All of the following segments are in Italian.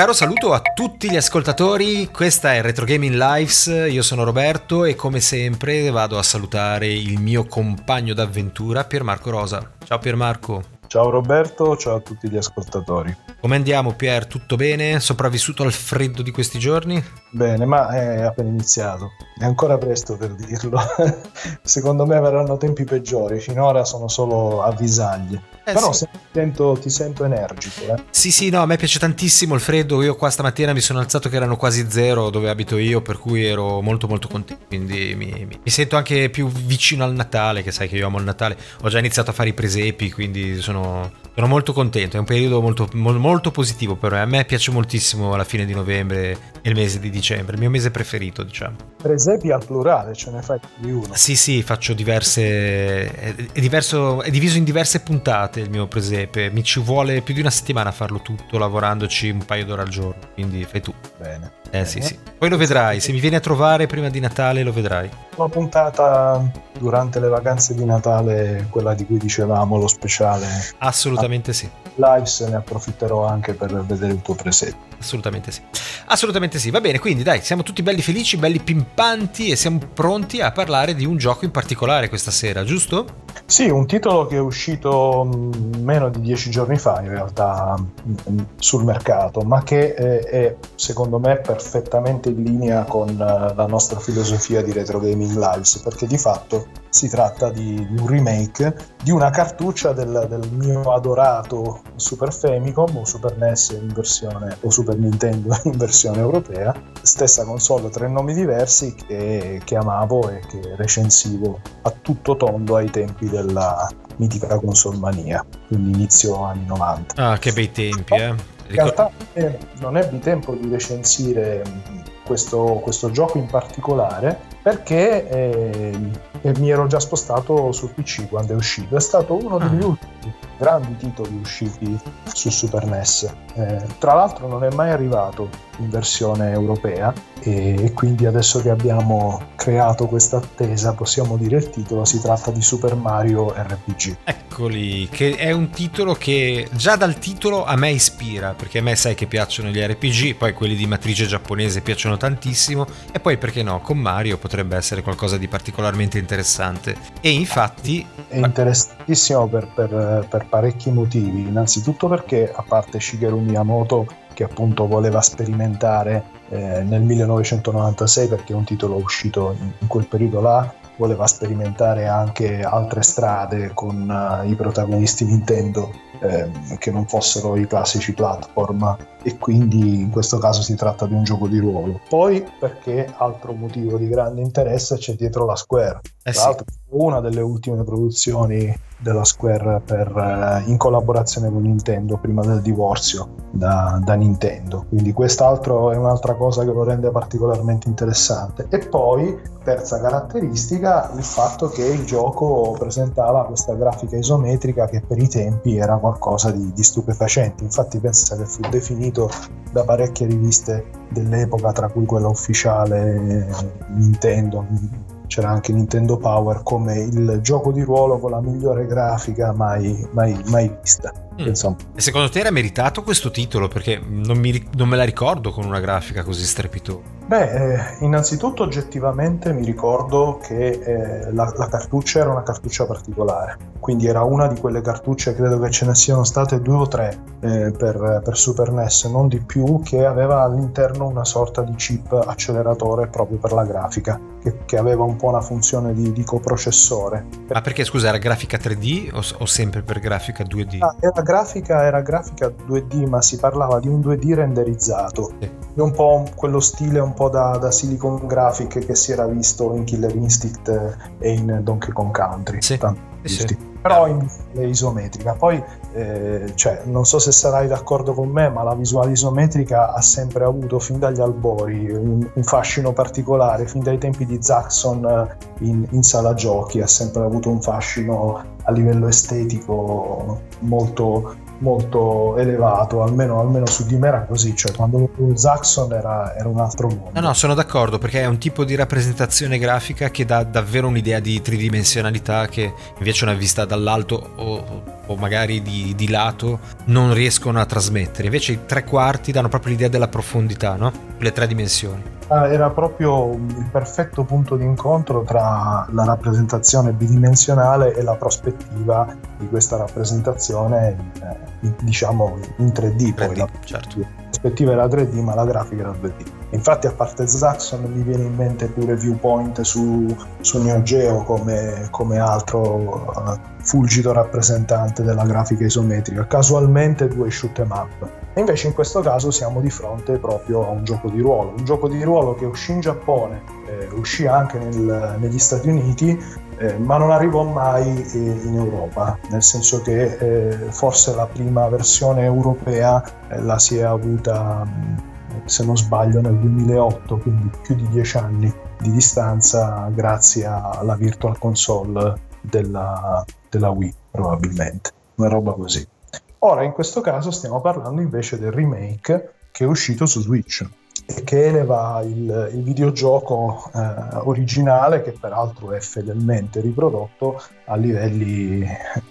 caro saluto a tutti gli ascoltatori, questa è Retro Gaming Lives, io sono Roberto e come sempre vado a salutare il mio compagno d'avventura Piermarco Rosa. Ciao Piermarco. Ciao Roberto, ciao a tutti gli ascoltatori. Come andiamo Pier? Tutto bene? Sopravvissuto al freddo di questi giorni? Bene, ma è appena iniziato. È ancora presto per dirlo. Secondo me verranno tempi peggiori, finora sono solo avvisaglie. Eh, Però sì. sento, ti sento energico. Eh? Sì, sì, no, a me piace tantissimo il freddo. Io qua stamattina mi sono alzato che erano quasi zero dove abito io, per cui ero molto molto contento. Quindi mi, mi, mi sento anche più vicino al Natale, che sai che io amo il Natale. Ho già iniziato a fare i presepi, quindi sono sono, sono molto contento, è un periodo molto, molto positivo per me, a me piace moltissimo la fine di novembre e il mese di dicembre, il mio mese preferito diciamo. Presepi al plurale, ce ne fai più di uno? Sì sì, faccio diverse, è, è, diverso, è diviso in diverse puntate il mio presepe, mi ci vuole più di una settimana a farlo tutto lavorandoci un paio d'ore al giorno, quindi fai tu. Bene. Eh sì, sì. Poi lo vedrai, se mi vieni a trovare prima di Natale lo vedrai. Una puntata durante le vacanze di Natale, quella di cui dicevamo, lo speciale. Assolutamente sì. Live se ne approfitterò anche per vedere il tuo presetto. Assolutamente sì. Assolutamente sì. Va bene, quindi dai, siamo tutti belli felici, belli pimpanti e siamo pronti a parlare di un gioco in particolare questa sera, giusto? Sì, un titolo che è uscito mm, meno di dieci giorni fa in realtà mm, sul mercato, ma che è secondo me perfettamente in linea con eh, la nostra filosofia di Retro Gaming Lives, perché di fatto si tratta di, un remake di una cartuccia del, del, mio adorato Super Famicom o Super NES in versione o Super Nintendo in versione europea, stessa console, tre nomi diversi che, che amavo e che recensivo a tutto tondo ai tempi della mitica console mania, quindi inizio anni 90. Ah, che bei tempi, eh! In realtà eh, non ebbi tempo di recensire questo, questo gioco in particolare perché eh, mi ero già spostato sul PC quando è uscito. È stato uno degli ah. ultimi grandi titoli usciti su Super NES. Eh, tra l'altro non è mai arrivato in versione europea e, quindi adesso che abbiamo creato questa attesa possiamo dire il titolo, si tratta di Super Mario RPG. Eccoli, che è un titolo che già dal titolo a me ispira, perché a me sai che piacciono gli RPG, poi quelli di matrice giapponese piacciono tantissimo e poi perché no, con Mario potrebbe essere qualcosa di particolarmente interessante. E infatti... È interessantissimo per, per, per parecchi motivi, innanzitutto perché a parte Shigeru Miyamoto che appunto voleva sperimentare eh, nel 1996 perché è un titolo uscito in, in quel periodo là voleva sperimentare anche altre strade con uh, i protagonisti Nintendo eh, che non fossero i classici platform e quindi in questo caso si tratta di un gioco di ruolo. Poi perché altro motivo di grande interesse c'è dietro la Square. Eh Tra l'altro una delle ultime produzioni della Square per, eh, in collaborazione con Nintendo prima del divorzio da, da Nintendo. Quindi quest'altro è un'altra cosa che lo rende particolarmente interessante. E poi, terza caratteristica, il fatto che il gioco presentava questa grafica isometrica che per i tempi era qualcosa di, di stupefacente. Infatti pensa che fu definito da parecchie riviste dell'epoca, tra cui quella ufficiale Nintendo, c'era anche Nintendo Power come il gioco di ruolo con la migliore grafica mai, mai, mai vista. Mm. E secondo te era meritato questo titolo? Perché non, mi, non me la ricordo con una grafica così strepitosa. Beh, eh, innanzitutto oggettivamente mi ricordo che eh, la, la, cartuccia era una cartuccia particolare, quindi era una di quelle cartucce, credo che ce ne siano state due o tre eh, per, per, Super NES, non di più, che aveva all'interno una sorta di chip acceleratore proprio per la grafica, che, che aveva un po' una funzione di, di coprocessore. Ma perché scusa, era grafica 3D o, o sempre per grafica 2D? Ah, era, grafica, era grafica 2D, ma si parlava di un 2D renderizzato, sì. un po' quello stile un po' da, da, Silicon Graphic che si era visto in Killer Instinct e in Donkey Kong Country. Sì. Sì. Però in isometrica. Poi, eh, cioè, non so se sarai d'accordo con me, ma la visuale isometrica ha sempre avuto fin dagli albori un, un fascino particolare, fin dai tempi di Zaxxon eh, in, in sala giochi ha sempre avuto un fascino a livello estetico molto molto elevato, almeno, almeno, su di me era così, cioè quando vedevo Zaxxon era, era, un altro mondo. No, no, sono d'accordo perché è un tipo di rappresentazione grafica che dà davvero un'idea di tridimensionalità che invece una vista dall'alto o, o magari di, di, lato non riescono a trasmettere. Invece i tre quarti danno proprio l'idea della profondità, no? Le tre dimensioni. Ah, era proprio il perfetto punto di incontro tra la rappresentazione bidimensionale e la prospettiva di questa rappresentazione, eh, diciamo in 3D. 3D poi la certo. prospettiva era 3D, ma la grafica era 2D. Infatti, a parte Zaxxon, mi viene in mente pure Viewpoint su, su Neo Geo come, come altro uh, fulgido rappresentante della grafica isometrica. Casualmente due shoot em up. E invece in questo caso siamo di fronte proprio a un gioco di ruolo, un gioco di ruolo che uscì in Giappone, eh, uscì anche nel, negli Stati Uniti, eh, ma non arrivò mai eh, in Europa, nel senso che eh, forse la prima versione europea eh, la si è avuta se non sbaglio nel 2008, quindi più di dieci anni di distanza grazie alla virtual console della, della Wii probabilmente, una roba così. Ora in questo caso stiamo parlando invece del remake che è uscito su Switch e che eleva il, il videogioco eh, originale che peraltro è fedelmente riprodotto a livelli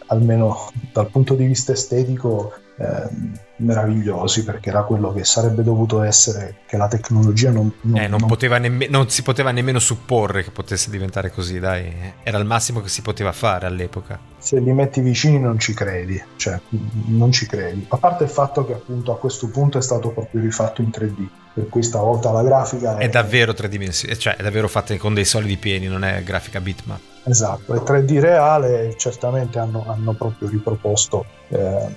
almeno dal punto di vista estetico eh, meravigliosi perché era quello che sarebbe dovuto essere che la tecnologia non, non, eh, non, non... Nemme- non, si poteva nemmeno supporre che potesse diventare così dai. Era il massimo che si poteva fare all'epoca. Se li metti vicini non ci credi cioè non ci credi. A parte il fatto che appunto a questo punto è stato proprio rifatto in 3D per cui stavolta la grafica è, è davvero tre dimensioni cioè è davvero fatta con dei solidi pieni non è grafica bitmap. Esatto, è 3D reale, certamente hanno, hanno proprio riproposto eh,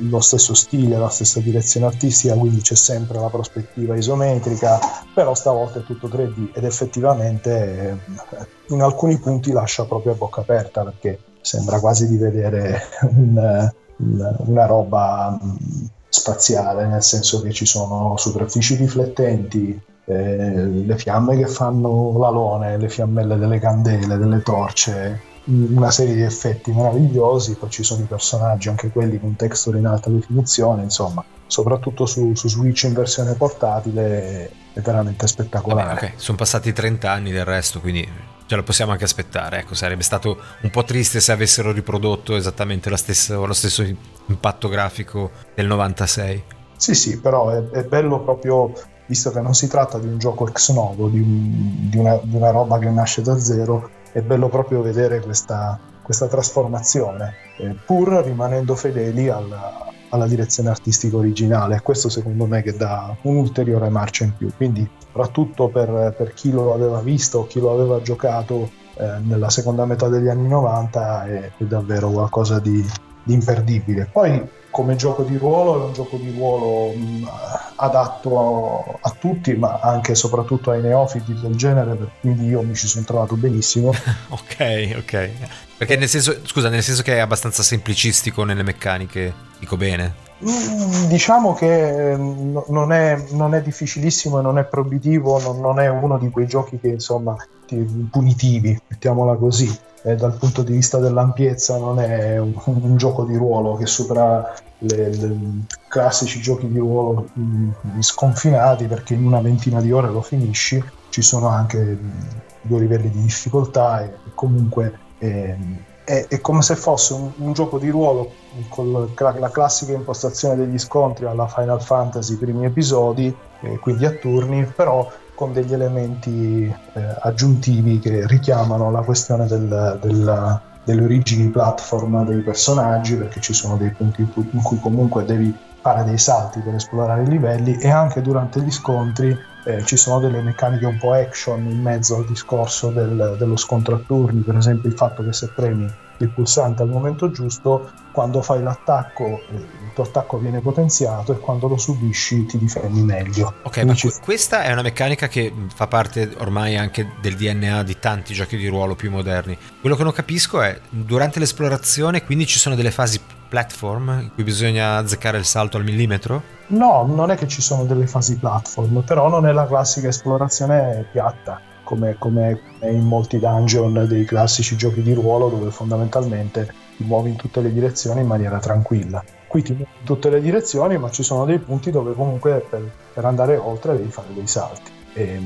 lo stesso stile, la stessa direzione artistica, quindi c'è sempre la prospettiva isometrica, però stavolta è tutto 3D ed effettivamente eh, in alcuni punti lascia proprio a bocca aperta perché sembra quasi di vedere un, un, una roba mm, spaziale, nel senso che ci sono superfici riflettenti, eh, le fiamme che fanno l'alone, le fiammelle delle candele, delle torce, una serie di effetti meravigliosi, poi ci sono i personaggi, anche quelli con texture in alta definizione, insomma, soprattutto su, su Switch in versione portatile è veramente spettacolare. Vabbè, ok, sono passati 30 anni del resto, quindi ce lo possiamo anche aspettare. Ecco, sarebbe stato un po' triste se avessero riprodotto esattamente stesso, lo stesso impatto grafico del 96. Sì, sì, però è, è bello proprio visto che non si tratta di un gioco ex novo, di, un, di, una, di una, roba che nasce da zero, è bello proprio vedere questa, questa trasformazione, eh, pur rimanendo fedeli alla, alla direzione artistica originale. Questo secondo me che dà un'ulteriore marcia in più. Quindi, soprattutto per, per chi lo aveva visto o chi lo aveva giocato eh, nella seconda metà degli anni 90, è, è davvero qualcosa di, di imperdibile. Poi come gioco di ruolo è un gioco di ruolo mh, adatto a, a, tutti, ma anche e soprattutto ai neofiti del genere, quindi io mi ci sono trovato benissimo. ok, ok. Perché nel senso, scusa, nel senso che è abbastanza semplicistico nelle meccaniche, dico bene. Diciamo che non è, non è difficilissimo e non è proibitivo, non, non, è uno di quei giochi che insomma punitivi, mettiamola così. Eh, dal punto di vista dell'ampiezza non è un, un gioco di ruolo che supera i classici giochi di ruolo mh, mm, sconfinati perché in una ventina di ore lo finisci, ci sono anche mh, mm, due livelli di difficoltà e, e comunque eh, è, è, come se fosse un, un gioco di ruolo con la classica impostazione degli scontri alla Final Fantasy primi episodi, eh, quindi a turni, però con degli elementi eh, aggiuntivi che richiamano la questione del, del, delle origini platform dei personaggi, perché ci sono dei punti in cui, in cui comunque devi fare dei salti per esplorare i livelli e anche durante gli scontri eh, ci sono delle meccaniche un po' action in mezzo al discorso del, dello scontro a turni, per esempio il fatto che se premi il pulsante al momento giusto, quando fai l'attacco eh, il tuo attacco viene potenziato e quando lo subisci ti difendi meglio. Ok, Quindi ma ci... questa è una meccanica che fa parte ormai anche del DNA di tanti giochi di ruolo più moderni. Quello che non capisco è durante l'esplorazione, quindi ci sono delle fasi platform in cui bisogna azzeccare il salto al millimetro? No, non è che ci sono delle fasi platform, però non è la classica esplorazione piatta come, come in molti dungeon dei classici giochi di ruolo dove fondamentalmente ti muovi in tutte le direzioni in maniera tranquilla. Qui ti muovi in tutte le direzioni, ma ci sono dei punti dove comunque per, per andare oltre devi fare dei salti. E,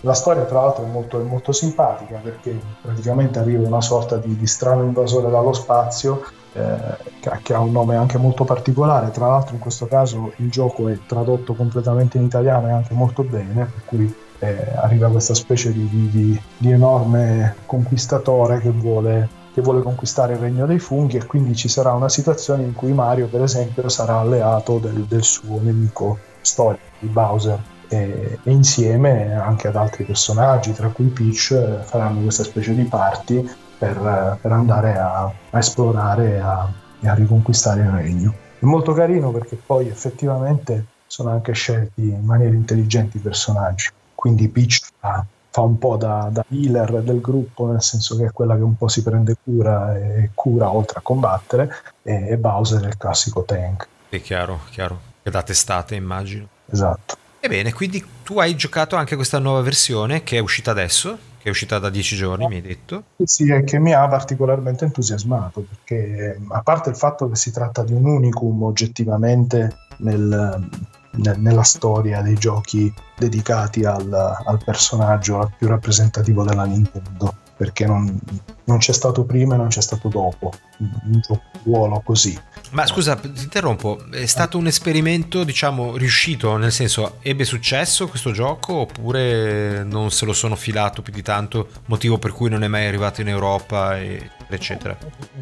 La storia tra l'altro è molto, è molto simpatica perché praticamente arriva una sorta di, di strano invasore dallo spazio eh, che ha un nome anche molto particolare, tra l'altro in questo caso il gioco è tradotto completamente in italiano e anche molto bene, per cui eh, arriva questa specie di, di, di, enorme conquistatore che vuole, che vuole conquistare il regno dei funghi e quindi ci sarà una situazione in cui Mario per esempio sarà alleato del, del suo nemico storico di Bowser. E, insieme anche ad altri personaggi tra cui Peach faranno questa specie di party per, per andare a, a esplorare e a, e a riconquistare il regno. È molto carino perché poi effettivamente sono anche scelti in maniera intelligente i personaggi. Quindi Peach fa, fa un po' da, da, healer del gruppo, nel senso che è quella che un po' si prende cura e cura oltre a combattere, e, e Bowser è il classico tank. È chiaro, chiaro. Che da testate immagino. Esatto. Ebbene, quindi tu hai giocato anche questa nuova versione che è uscita adesso? È uscita da dieci giorni, mi hai detto. Sì, è che mi ha particolarmente entusiasmato, perché a parte il fatto che si tratta di un unicum oggettivamente nel, nel, nella storia dei giochi dedicati al, al personaggio più rappresentativo della Nintendo, perché non, non c'è stato prima e non c'è stato dopo un gioco ruolo così. Ma scusa, ti interrompo, è stato un esperimento, diciamo, riuscito, nel senso, ebbe successo questo gioco oppure non se lo sono filato più di tanto, motivo per cui non è mai arrivato in Europa, eccetera?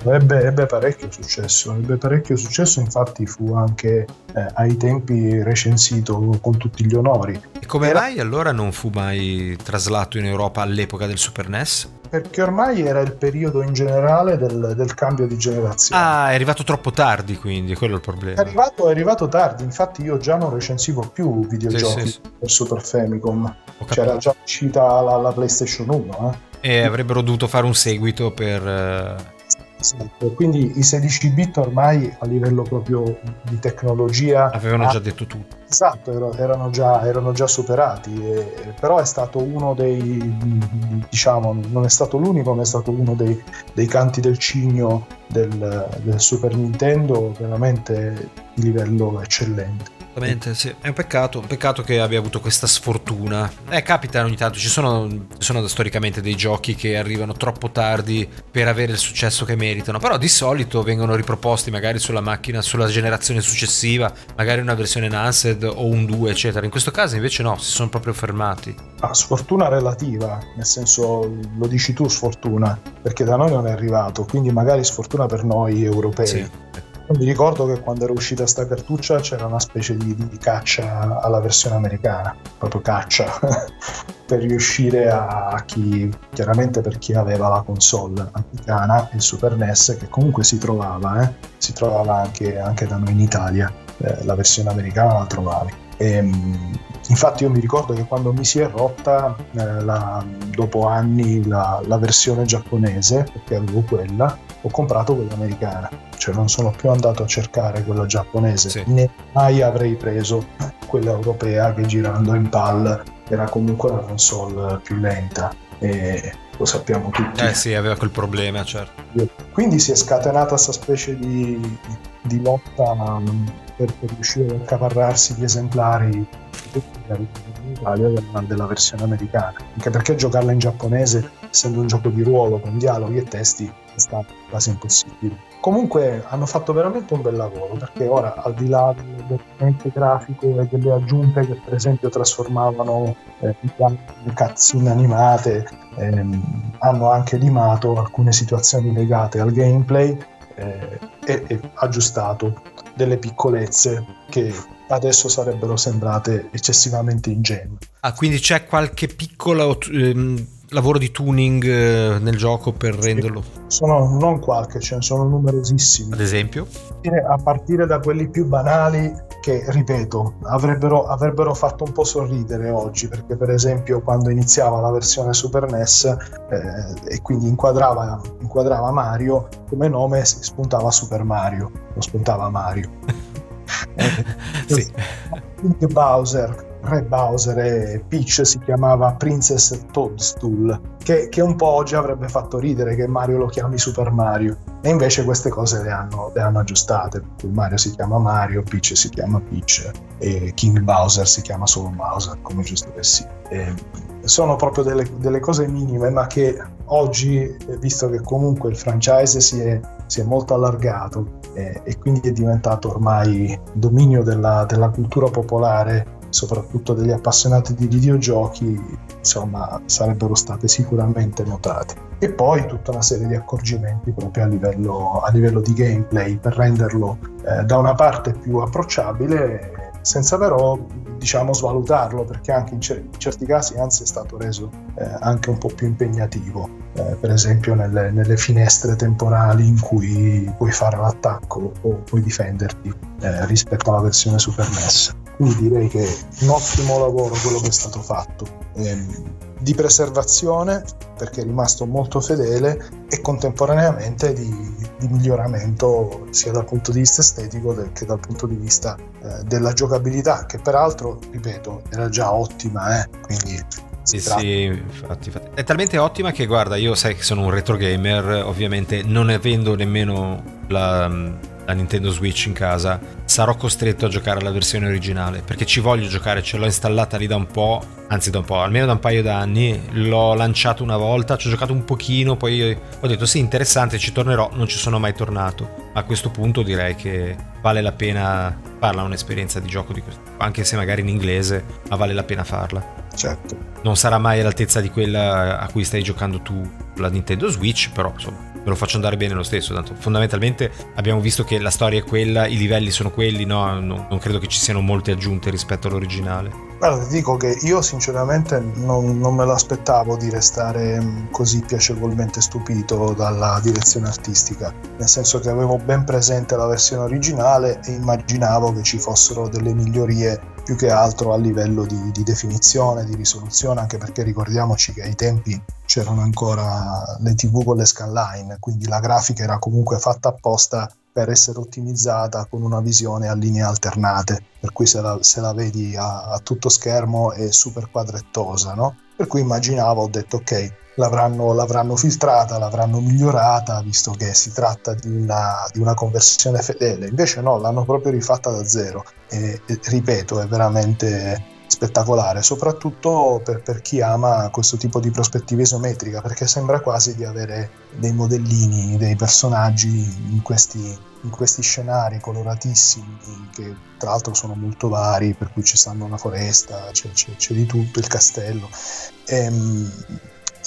Ebbe, ebbe parecchio successo, ebbe parecchio successo, infatti fu anche eh, ai tempi recensito con tutti gli onori. E come Era... mai allora non fu mai traslato in Europa all'epoca del Super NES? perché ormai era il periodo in generale del, del, cambio di generazione. Ah, è arrivato troppo tardi, quindi quello è il problema. È arrivato, è arrivato tardi, infatti io già non recensivo più videogiochi sì, sì, sì. per Super Famicom. C'era già uscita la, la PlayStation 1. Eh. E avrebbero dovuto fare un seguito per... Esatto, quindi i 16 bit ormai a livello proprio di tecnologia avevano già detto tutto. Esatto, erano già, erano già superati, e, però è stato uno dei, diciamo, non è stato l'unico, ma è stato uno dei, dei canti del cigno del, del Super Nintendo veramente di livello eccellente. Esattamente, sì. È un peccato, un peccato che abbia avuto questa sfortuna. Eh, capita ogni tanto, ci sono, ci sono storicamente dei giochi che arrivano troppo tardi per avere il successo che meritano, però di solito vengono riproposti magari sulla macchina, sulla generazione successiva, magari una versione Nansed o un 2, eccetera. In questo caso invece no, si sono proprio fermati. Ah, sfortuna relativa, nel senso lo dici tu sfortuna, perché da noi non è arrivato, quindi magari sfortuna per noi europei. Sì mi ricordo che quando era uscita sta cartuccia c'era una specie di, di caccia alla versione americana, proprio caccia, per riuscire a chi, chiaramente per chi aveva la console americana, il Super NES, che comunque si trovava, eh? si trovava anche, anche, da noi in Italia, eh, la versione americana la trovavi. E, ehm, infatti io mi ricordo che quando mi si è rotta eh, la, dopo anni la, la versione giapponese, perché avevo quella, ho comprato quella americana, cioè non sono più andato a cercare quella giapponese, sì. né mai avrei preso quella europea che girando in PAL era comunque la console più lenta e lo sappiamo tutti. Eh sì, aveva quel problema, certo. Quindi si è scatenata questa specie di, di lotta per, per, riuscire ad accaparrarsi gli esemplari in Italia della, versione americana, anche perché giocarla in giapponese, essendo un gioco di ruolo con dialoghi e testi, è stato quasi impossibile. Comunque hanno fatto veramente un bel lavoro perché ora al di là del documento grafico e delle aggiunte che per esempio trasformavano eh, le cutscene animate, ehm, hanno anche limato alcune situazioni legate al gameplay eh, e, e aggiustato delle piccolezze che adesso sarebbero sembrate eccessivamente ingenue. Ah, quindi c'è qualche piccolo ehm, lavoro di tuning eh, nel gioco per renderlo? Sono non qualche, ce ne sono numerosissimi. Ad esempio? A partire da quelli più banali che, ripeto, avrebbero, avrebbero fatto un po' sorridere oggi, perché per esempio quando iniziava la versione Super NES eh, e quindi inquadrava, inquadrava Mario, come nome si spuntava Super Mario, non spuntava Mario. eh, sì. Bowser re Bowser e Peach si chiamava Princess Toadstool, che, che un po' oggi avrebbe fatto ridere che Mario lo chiami Super Mario. e invece queste cose le hanno, le hanno aggiustate. Mario si chiama Mario, Peach si chiama Peach e King Bowser si chiama solo Bowser, come giusto che sia. E sono proprio delle, delle, cose minime, ma che oggi, visto che comunque il franchise si è, si è molto allargato eh, e quindi è diventato ormai dominio della, della cultura popolare, soprattutto degli appassionati di videogiochi, insomma, sarebbero state sicuramente notate. E poi tutta una serie di accorgimenti proprio a livello, a livello di gameplay per renderlo eh, da una parte più approcciabile senza però diciamo svalutarlo perché anche in, cer- in certi casi anzi è stato reso eh, anche un po' più impegnativo. Eh, per esempio nelle, nelle, finestre temporali in cui puoi fare l'attacco o puoi difenderti eh, rispetto alla versione Super NES quindi direi che un ottimo lavoro quello che è stato fatto ehm, di preservazione perché è rimasto molto fedele e contemporaneamente di, di miglioramento sia dal punto di vista estetico che dal punto di vista eh, della giocabilità che peraltro ripeto era già ottima eh? quindi sì, sì, infatti, infatti, È talmente ottima che, guarda, io sai che sono un retro gamer, ovviamente non avendo nemmeno la, la Nintendo Switch in casa, sarò costretto a giocare la versione originale perché ci voglio giocare, ce l'ho installata lì da un po', anzi da un po', almeno da un paio d'anni, l'ho lanciato una volta, ci ho giocato un pochino, poi ho detto sì, interessante, ci tornerò, non ci sono mai tornato. A questo punto direi che vale la pena farla un'esperienza di gioco di questo, anche se magari in inglese, ma vale la pena farla. Certo. Non sarà mai all'altezza di quella a cui stai giocando tu la Nintendo Switch, però insomma me lo faccio andare bene lo stesso. Tanto fondamentalmente abbiamo visto che la storia è quella, i livelli sono quelli, no? non, non credo che ci siano molte aggiunte rispetto all'originale. Guarda, ti dico che io sinceramente non, non, me l'aspettavo di restare mm, così piacevolmente stupito dalla direzione artistica, nel senso che avevo ben presente la versione originale e immaginavo che ci fossero delle migliorie più che altro a livello di, di definizione, di risoluzione, anche perché ricordiamoci che ai tempi c'erano ancora le tv con le scanline, quindi la grafica era comunque fatta apposta per essere ottimizzata con una visione a linee alternate, per cui se la, se la vedi a, a, tutto schermo è super quadrettosa, no? Per cui immaginavo, ho detto ok, l'avranno, l'avranno filtrata, l'avranno migliorata, visto che si tratta di una, di una, conversione fedele. Invece no, l'hanno proprio rifatta da zero. E, e ripeto, è veramente spettacolare, soprattutto per, per, chi ama questo tipo di prospettiva isometrica, perché sembra quasi di avere dei modellini, dei personaggi in questi, in questi scenari coloratissimi, che tra l'altro sono molto vari, per cui ci stanno una foresta, c'è, c'è, c'è di tutto, il castello. E, ehm,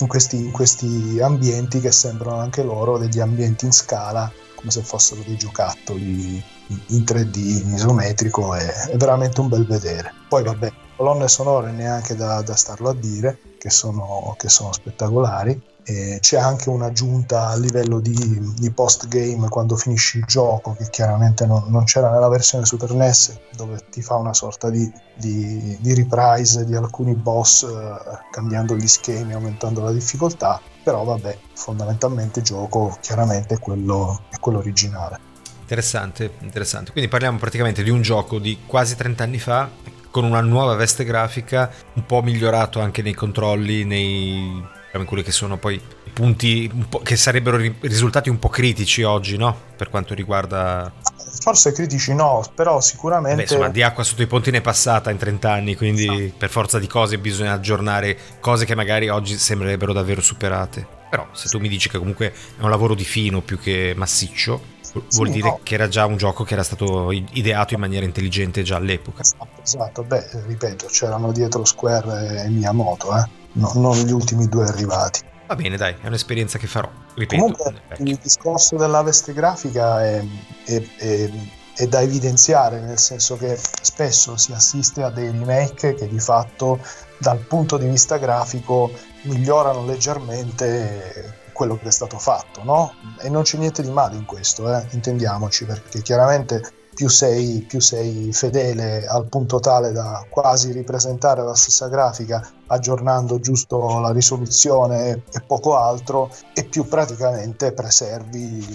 in questi, in questi ambienti che sembrano anche loro degli ambienti in scala, come se fossero dei giocattoli in 3D, in isometrico, è, è veramente un bel vedere. Poi vabbè, colonne sonore neanche da, da starlo a dire, che sono, che sono spettacolari. E c'è anche un'aggiunta a livello di, di post-game quando finisci il gioco, che chiaramente non, non, c'era nella versione Super NES, dove ti fa una sorta di, di, di reprise di alcuni boss, eh, cambiando gli schemi, aumentando la difficoltà. Però vabbè, fondamentalmente il gioco chiaramente è quello, è quello originale. Interessante, interessante. Quindi parliamo praticamente di un gioco di quasi 30 anni fa con una nuova veste grafica, un po' migliorato anche nei controlli, nei quelli che sono poi i punti che sarebbero risultati un po' critici oggi, no? Per quanto riguarda forse critici no, però sicuramente. Beh, insomma, di acqua sotto i ponti ne è passata in 30 anni, quindi sì. per forza di cose bisogna aggiornare cose che magari oggi sembrerebbero davvero superate. Però se tu mi dici che comunque è un lavoro di fino più che massiccio, vuol sì, dire no. che era già un gioco che era stato ideato in maniera intelligente già all'epoca. Esatto, esatto. beh, ripeto, c'erano dietro Square e Miyamoto, eh? no, non gli ultimi due arrivati. Va bene, dai, è un'esperienza che farò. Ripeto, Comunque, il discorso della veste grafica è, è, è, è, da evidenziare, nel senso che spesso si assiste a dei remake che di fatto dal punto di vista grafico migliorano leggermente quello che è stato fatto, no? E non c'è niente di male in questo, eh? intendiamoci, perché chiaramente più sei, più sei, fedele al punto tale da quasi ripresentare la stessa grafica aggiornando giusto la risoluzione e poco altro e più praticamente preservi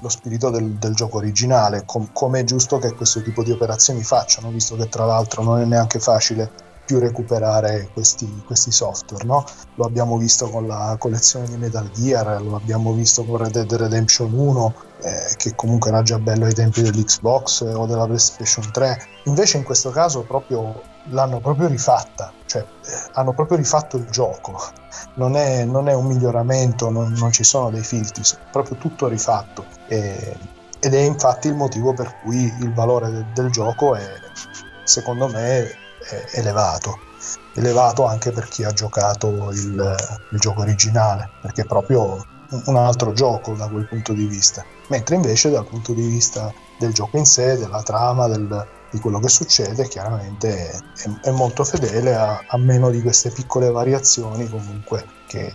lo spirito del, del gioco originale com- come è giusto che questo tipo di operazioni facciano visto che tra l'altro non è neanche facile più recuperare questi, questi software. No? Lo abbiamo visto con la collezione di Metal Gear, lo abbiamo visto con Red Dead Redemption 1, eh, che comunque era già bello ai tempi dell'Xbox eh, o della PlayStation 3. Invece in questo caso proprio l'hanno proprio rifatta, cioè eh, hanno proprio rifatto il gioco. Non è, non è un miglioramento, non, non, ci sono dei filtri, proprio tutto rifatto. E, ed è infatti il motivo per cui il valore de, del gioco è, secondo me, elevato. Elevato anche per chi ha giocato il, il gioco originale, perché è proprio un altro gioco da quel punto di vista. Mentre invece dal punto di vista del gioco in sé, della trama, del, di quello che succede, chiaramente è, è molto fedele a, a, meno di queste piccole variazioni comunque che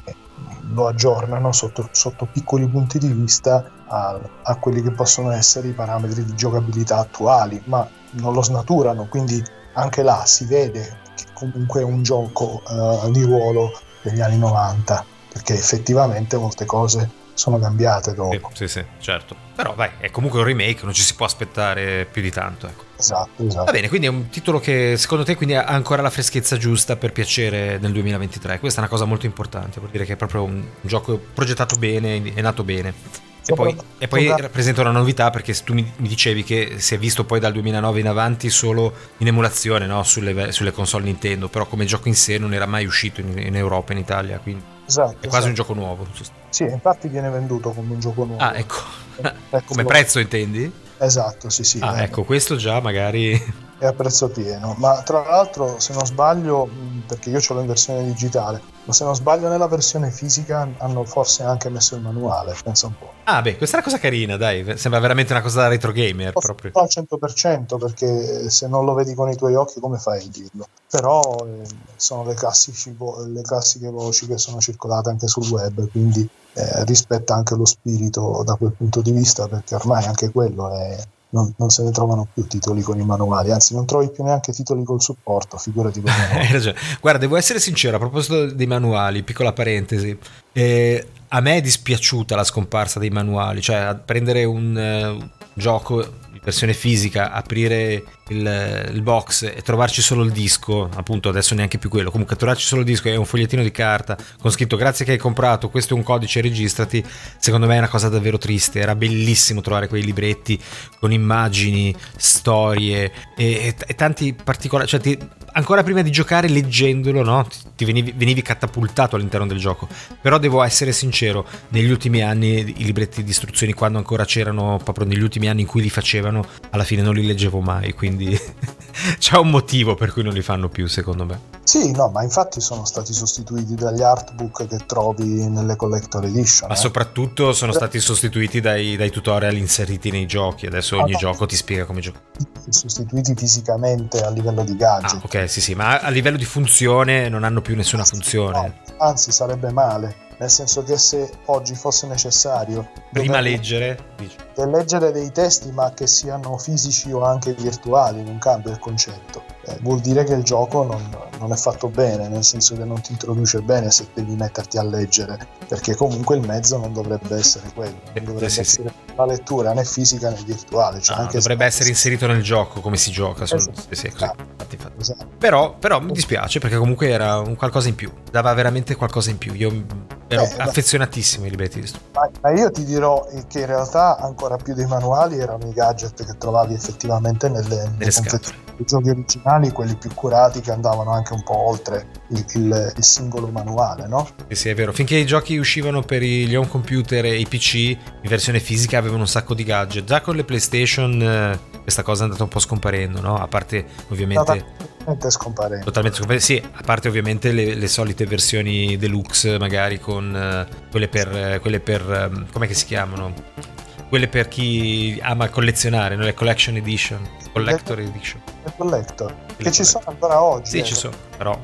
lo aggiornano sotto, sotto piccoli punti di vista a, a, quelli che possono essere i parametri di giocabilità attuali, ma non lo snaturano, quindi anche là si vede che comunque è un gioco uh, di ruolo degli anni 90, perché effettivamente molte cose sono cambiate dopo. Sì, sì, certo. Però vai, è comunque un remake, non ci si può aspettare più di tanto. Ecco. Esatto, esatto. Va bene, quindi è un titolo che secondo te quindi ha ancora la freschezza giusta per piacere nel 2023. Questa è una cosa molto importante, vuol dire che è proprio un gioco progettato bene, è nato bene. E poi, e poi, rappresenta una novità perché tu mi, dicevi che si è visto poi dal 2009 in avanti solo in emulazione no? sulle, sulle, console Nintendo, però come gioco in sé non era mai uscito in, in Europa, in Italia, quindi esatto, è quasi esatto. un gioco nuovo. Sì, infatti viene venduto come un gioco nuovo. Ah, ecco. come prezzo intendi? Esatto, sì, sì. Ah, eh. ecco, questo già magari è a prezzo pieno. Ma tra l'altro, se non sbaglio, perché io ce l'ho in versione digitale, ma se non sbaglio nella versione fisica hanno forse anche messo il manuale, pensa un po'. Ah beh, questa è una cosa carina, dai, sembra veramente una cosa da retro gamer proprio. al 100% perché se non lo vedi con i tuoi occhi come fai a dirlo? Però eh, sono le, classici, le classiche voci che sono circolate anche sul web, quindi eh, rispetta anche lo spirito da quel punto di vista perché ormai anche quello è non, non, se ne trovano più titoli con i manuali, anzi non trovi più neanche titoli col supporto, figurati come Hai ragione. Guarda, devo essere sincero, a proposito dei manuali, piccola parentesi, eh, a me è dispiaciuta la scomparsa dei manuali, cioè prendere un uh, gioco versione fisica, aprire il, il, box e trovarci solo il disco, appunto adesso neanche più quello, comunque trovarci solo il disco e un fogliettino di carta con scritto grazie che hai comprato, questo è un codice, registrati, secondo me è una cosa davvero triste, era bellissimo trovare quei libretti con immagini, storie e, e, e tanti particolari, cioè ti, ancora prima di giocare leggendolo no? ti venivi, venivi, catapultato all'interno del gioco. Però devo essere sincero negli ultimi anni i libretti di istruzioni quando ancora c'erano proprio negli ultimi anni in cui li facevano alla fine non li leggevo mai quindi c'è un motivo per cui non li fanno più secondo me sì, no, ma infatti sono stati sostituiti dagli artbook che trovi nelle collector edition. Ma eh. soprattutto sono stati sostituiti dai, dai, tutorial inseriti nei giochi. Adesso ogni ah, gioco ti spiega come giocare. Sostituiti fisicamente a livello di gadget. Ah, ok, sì, sì, ma a livello di funzione non hanno più nessuna funzione. No, anzi, sarebbe male nel senso che se oggi fosse necessario prima leggere leggere dei testi ma che siano fisici o anche virtuali non cambia il concetto eh, vuol dire che il gioco non, non, è fatto bene nel senso che non ti introduce bene se devi metterti a leggere perché comunque il mezzo non dovrebbe essere quello non eh, dovrebbe sì, essere sì. la lettura né fisica né virtuale cioè ah, dovrebbe essere inserito nel gioco come si gioca esatto. sì, così. Infatti, infatti. Esatto. Però, però mi dispiace perché comunque era un qualcosa in più dava veramente qualcosa in più io ero eh, affezionatissimo ai libretti di ma, ma io ti dirò che in realtà ancora più dei manuali erano i gadget che trovavi effettivamente nelle, nelle scatole. I giochi originali, quelli più curati che andavano anche un po' oltre il, il, il singolo manuale, no? Sì, sì, è vero. Finché i giochi uscivano per gli home computer e i PC in versione fisica avevano un sacco di gadget. Già con le PlayStation eh, questa cosa è andata un po' scomparendo, no? A parte ovviamente totalmente scomparendo. Totalmente scomparendo, sì, a parte ovviamente le, le solite versioni deluxe, magari con uh, quelle per, uh, quelle per um, come si chiamano? Quelle per chi ama collezionare, no? le collection edition, collector edition. Le collector, che ci sono ancora oggi. Sì, eh, ci sono, però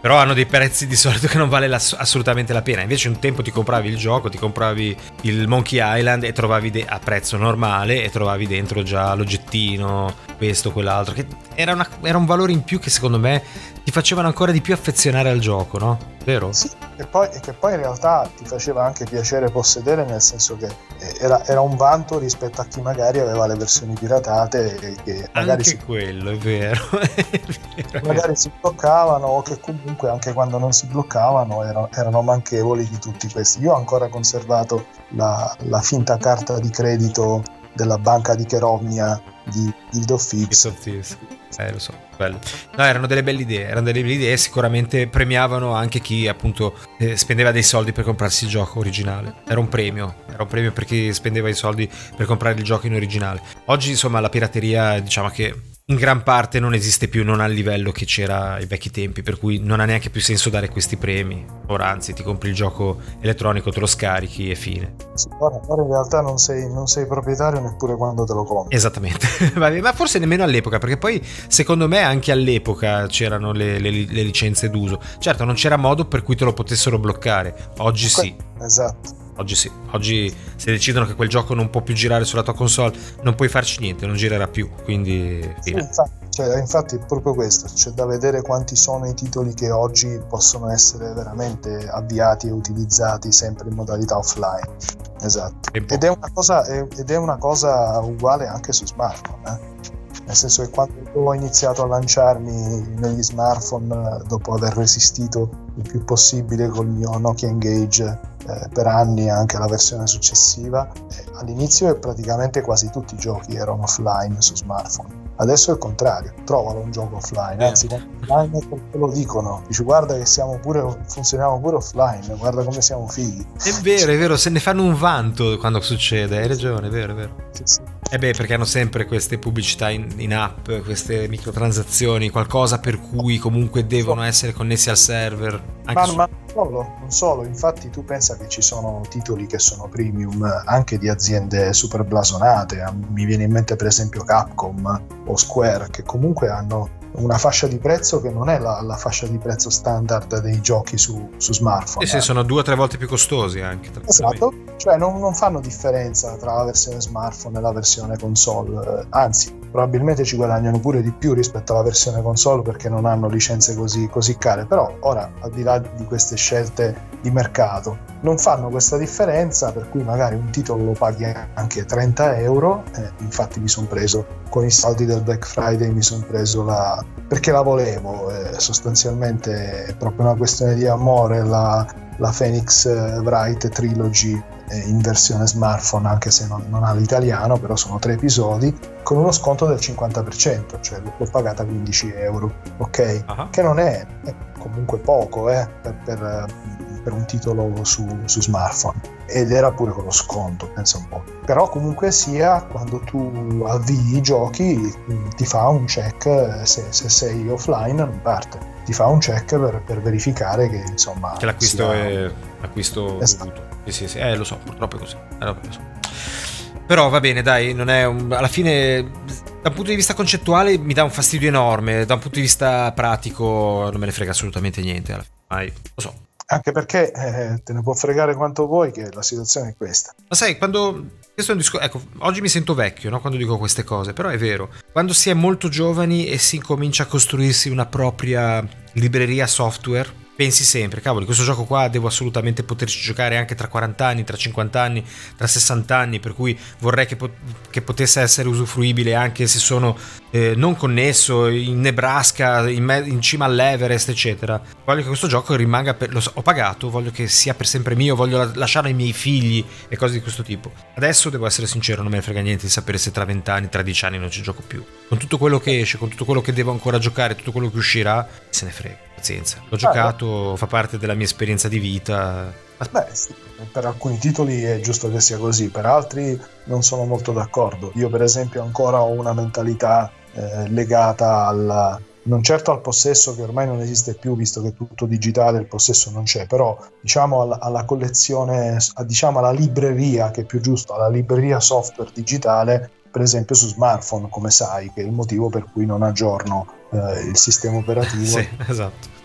però hanno dei prezzi di solito che non vale la, assolutamente la pena. Invece un tempo ti compravi il gioco, ti compravi il Monkey Island e trovavi de- a prezzo normale e trovavi dentro già l'oggettino, questo, quell'altro, che era, una, era un valore in più che secondo me ti facevano ancora di più affezionare al gioco, no? Vero? Sì, e poi, e che poi in realtà ti faceva anche piacere possedere, nel senso che era, era un vanto rispetto a chi magari aveva le versioni piratate e che magari anche si... quello, è vero. magari si bloccavano o che comunque anche quando non si bloccavano erano, erano manchevoli di tutti questi. Io ho ancora conservato la, la finta carta di credito della banca di Cherovnia di Guild Fix. Eh, lo so, bello. No, erano delle belle idee, erano delle belle idee sicuramente premiavano anche chi appunto eh, spendeva dei soldi per comprarsi il gioco originale. Era un premio, era un premio per chi spendeva i soldi per comprare il gioco in originale. Oggi insomma la pirateria diciamo che in gran parte non esiste più, non ha il livello che c'era ai vecchi tempi, per cui non ha neanche più senso dare questi premi. Ora anzi ti compri il gioco elettronico, te lo scarichi e fine. Sì, ora, ora, in realtà non sei, non sei, proprietario neppure quando te lo compri. Esattamente, ma forse nemmeno all'epoca, perché poi secondo me anche all'epoca c'erano le, le, le licenze d'uso. Certo, non c'era modo per cui te lo potessero bloccare, oggi sì. Esatto. Oggi sì, oggi se decidono che quel gioco non può più girare sulla tua console, non puoi farci niente, non girerà più, quindi fine. Sì, infatti, cioè, infatti è proprio questo, c'è da vedere quanti sono i titoli che oggi possono essere veramente avviati e utilizzati sempre in modalità offline. Esatto. Ed è, cosa, ed è una cosa, uguale anche su smartphone. Eh? nel senso che quando ho iniziato a lanciarmi negli smartphone dopo aver resistito il più possibile col mio Nokia Engage eh, per anni anche la versione successiva. Eh, all'inizio praticamente quasi tutti i giochi erano offline su smartphone. Adesso è il contrario, trovalo un gioco offline, anzi offline te lo dicono, dici guarda che siamo pure, funzioniamo pure offline, guarda come siamo fighi. È vero, è vero, se ne fanno un vanto quando succede, hai ragione, è vero, è vero. Sì, sì. E eh beh, perché hanno sempre queste pubblicità in, in, app, queste microtransazioni, qualcosa per cui comunque devono essere connessi al server. Ma, su... ma solo, non solo, infatti tu pensa che ci sono titoli che sono premium anche di aziende super blasonate, mi viene in mente per esempio Capcom o Square, che comunque hanno una fascia di prezzo che non è la, la fascia di prezzo standard dei giochi su, su smartphone. E sì, eh. sono due o tre volte più costosi anche. Esatto, cioè non, non, fanno differenza tra la versione smartphone e la versione console, anzi probabilmente ci guadagnano pure di più rispetto alla versione console perché non hanno licenze così, così care, però ora al di là di queste scelte di mercato non fanno questa differenza per cui magari un titolo lo paghi anche 30 euro, eh, infatti mi sono preso con i soldi del Black Friday mi sono preso la perché la volevo eh, sostanzialmente è proprio una questione di amore la, la Phoenix eh, Wright Trilogy in versione smartphone anche se non, non, ha l'italiano però sono tre episodi con uno sconto del 50% cioè l'ho pagata 15 euro ok uh-huh. che non è, è comunque poco eh, per, per per un titolo su, su, smartphone ed era pure con lo sconto, pensa un po'. Però comunque sia, quando tu avvii i giochi ti fa un check se, se sei offline non parte, ti fa un check per, per verificare che insomma... Che l'acquisto sia... è acquisto esatto. dovuto. Sì, sì, sì, eh, lo so, purtroppo è così. Eh, so. Però va bene, dai, non è un... alla fine da un punto di vista concettuale mi dà un fastidio enorme, da un punto di vista pratico non me ne frega assolutamente niente. Alla fine. lo so, anche perché eh, te ne può fregare quanto vuoi che la situazione è questa. Ma sai, quando... Questo è un discorso... Ecco, oggi mi sento vecchio no? quando dico queste cose, però è vero. Quando si è molto giovani e si incomincia a costruirsi una propria libreria software, pensi sempre, cavoli, questo gioco qua devo assolutamente poterci giocare anche tra 40 anni, tra 50 anni, tra 60 anni, per cui vorrei che, pot- che potesse essere usufruibile anche se sono eh, non connesso in Nebraska, in, me- in, cima all'Everest, eccetera. Voglio che questo gioco rimanga, per- lo so, ho pagato, voglio che sia per sempre mio, voglio la- lasciarlo ai miei figli e cose di questo tipo. Adesso devo essere sincero, non me ne frega niente di sapere se tra 20 anni, tra 10 anni non ci gioco più. Con tutto quello che esce, con tutto quello che devo ancora giocare, tutto quello che uscirà, se ne frega pazienza. L'ho giocato, fa parte della mia esperienza di vita. Beh, sì, per alcuni titoli è giusto che sia così, per altri non sono molto d'accordo. Io, per esempio, ancora ho una mentalità eh, legata al, non certo al possesso che ormai non esiste più visto che è tutto digitale, il possesso non c'è, però diciamo alla, alla collezione, diciamo alla libreria, che è più giusto, alla libreria software digitale, per esempio su smartphone, come sai, che è il motivo per cui non aggiorno eh, il sistema operativo. sì, esatto.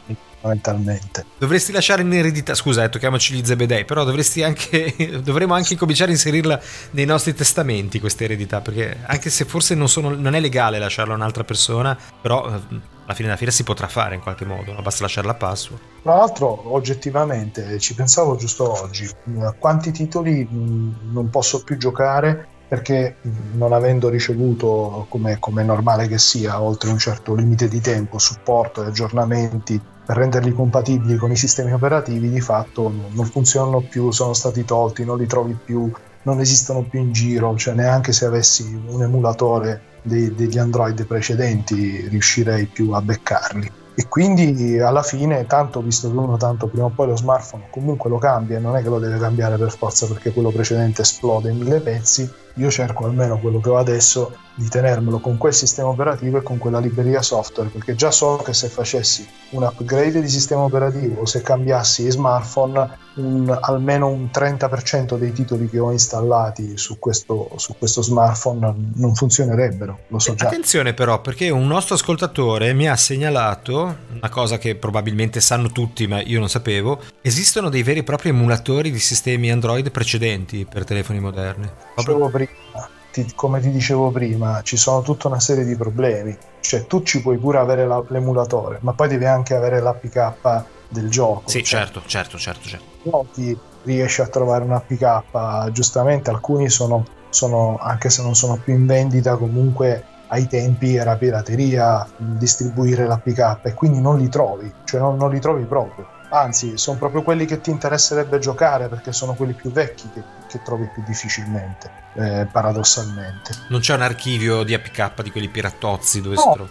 Fondamentalmente. Dovresti lasciare in eredità, scusa, eh, tocchiamoci gli Zebedei, però dovresti anche, dovremmo anche cominciare a inserirla nei nostri testamenti questa eredità, perché anche se forse non, sono, non è legale lasciarla a un'altra persona, però eh, alla fine della fiera si potrà fare in qualche modo, basta lasciare la password. Tra l'altro, oggettivamente, ci pensavo giusto oggi, quanti titoli non posso più giocare perché non avendo ricevuto, come, come è normale che sia, oltre un certo limite di tempo, supporto e aggiornamenti per renderli compatibili con i sistemi operativi, di fatto non funzionano più, sono stati tolti, non li trovi più, non esistono più in giro, cioè neanche se avessi un emulatore dei, degli Android precedenti riuscirei più a beccarli. E quindi alla fine tanto visto che uno tanto prima o poi lo smartphone comunque lo cambia non è che lo deve cambiare per forza perché quello precedente esplode in mille pezzi io cerco almeno quello che ho adesso di tenermelo con quel sistema operativo e con quella libreria software perché già so che se facessi un upgrade di sistema operativo o se cambiassi smartphone un, almeno un 30% dei titoli che ho installati su questo, su questo smartphone non funzionerebbero lo so già. attenzione però perché un nostro ascoltatore mi ha segnalato una cosa che probabilmente sanno tutti ma io non sapevo. Esistono dei veri e propri emulatori di sistemi Android precedenti per telefoni moderni proprio prima, ti, come ti dicevo prima, ci sono tutta una serie di problemi. Cioè, tu ci puoi pure avere la, l'emulatore, ma poi devi anche avere l'APK del gioco. Sì, cioè, certo, certo, certo, certo. Giochi riesci a trovare un APK, giustamente alcuni sono, sono, anche se non sono più in vendita, comunque ai tempi era pirateria distribuire l'APK e quindi non li trovi, cioè non, non li trovi proprio anzi sono proprio quelli che ti interesserebbe giocare perché sono quelli più vecchi che, che trovi più difficilmente, eh, paradossalmente. Non c'è un archivio di APK di quelli pirattozzi dove no, si trova?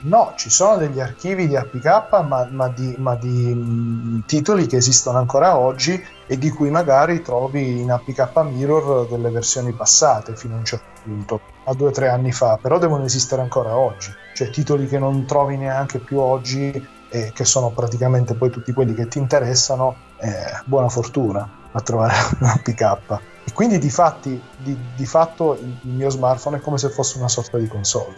No, ci sono degli archivi di APK ma, ma di, ma di mh, titoli che esistono ancora oggi e di cui magari trovi in APK Mirror delle versioni passate fino a un certo punto, a due o tre anni fa, però devono esistere ancora oggi, cioè titoli che non trovi neanche più oggi e che sono praticamente poi tutti quelli che ti interessano, eh, buona fortuna a trovare una PK. E quindi di, fatti, di, di, fatto il mio smartphone è come se fosse una sorta di console.